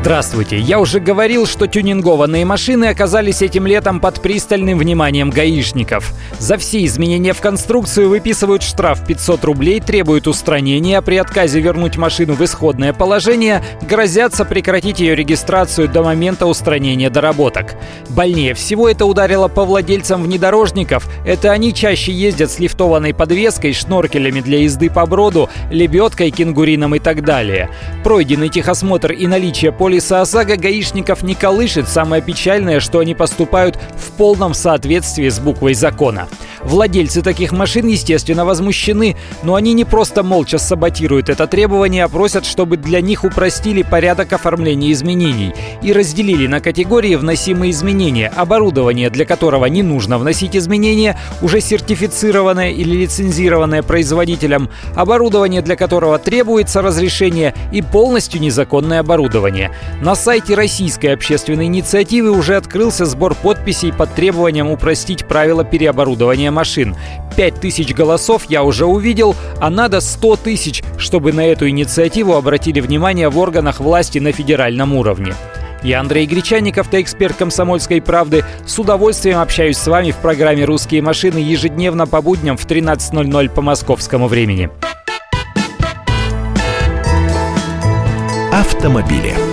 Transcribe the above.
Здравствуйте. Я уже говорил, что тюнингованные машины оказались этим летом под пристальным вниманием гаишников. За все изменения в конструкцию выписывают штраф 500 рублей, требуют устранения, а при отказе вернуть машину в исходное положение грозятся прекратить ее регистрацию до момента устранения доработок. Больнее всего это ударило по владельцам внедорожников. Это они чаще ездят с лифтованной подвеской, шноркелями для езды по броду, лебедкой, кенгурином и так далее. Пройденный техосмотр и наличие полиса ОСАГО гаишников не колышет. Самое печальное, что они поступают в полном соответствии с буквой закона. Владельцы таких машин, естественно, возмущены, но они не просто молча саботируют это требование, а просят, чтобы для них упростили порядок оформления изменений и разделили на категории вносимые изменения, оборудование, для которого не нужно вносить изменения, уже сертифицированное или лицензированное производителем, оборудование, для которого требуется разрешение и полностью незаконное оборудование. На сайте Российской общественной инициативы уже открылся сбор подписей под требованием упростить правила переоборудования машин. 5000 голосов я уже увидел, а надо 100 тысяч, чтобы на эту инициативу обратили внимание в органах власти на федеральном уровне. Я Андрей Гречанников, ты эксперт «Комсомольской правды». С удовольствием общаюсь с вами в программе «Русские машины» ежедневно по будням в 13.00 по московскому времени. Автомобили.